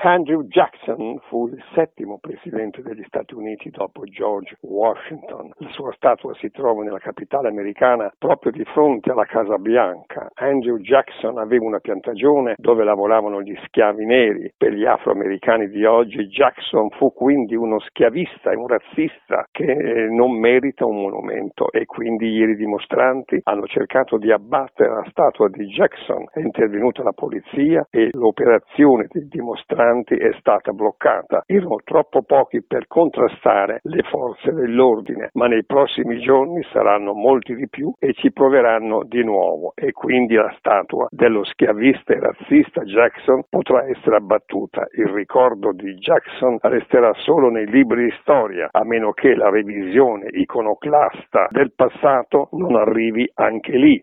Andrew Jackson fu il settimo presidente degli Stati Uniti dopo George Washington. La sua statua si trova nella capitale americana proprio di fronte alla Casa Bianca. Andrew Jackson aveva una piantagione dove lavoravano gli schiavi neri. Per gli afroamericani di oggi Jackson fu quindi uno schiavista e un razzista che non merita un monumento e quindi ieri i dimostranti hanno cercato di abbattere la statua di Jackson. È intervenuta la polizia e l'operazione dei dimostranti è stata bloccata. Erano troppo pochi per contrastare le forze dell'ordine, ma nei prossimi giorni saranno molti di più e ci proveranno di nuovo e quindi la statua dello schiavista e razzista Jackson potrà essere abbattuta. Il ricordo di Jackson resterà solo nei libri di storia, a meno che la revisione iconoclasta del passato non arrivi anche lì.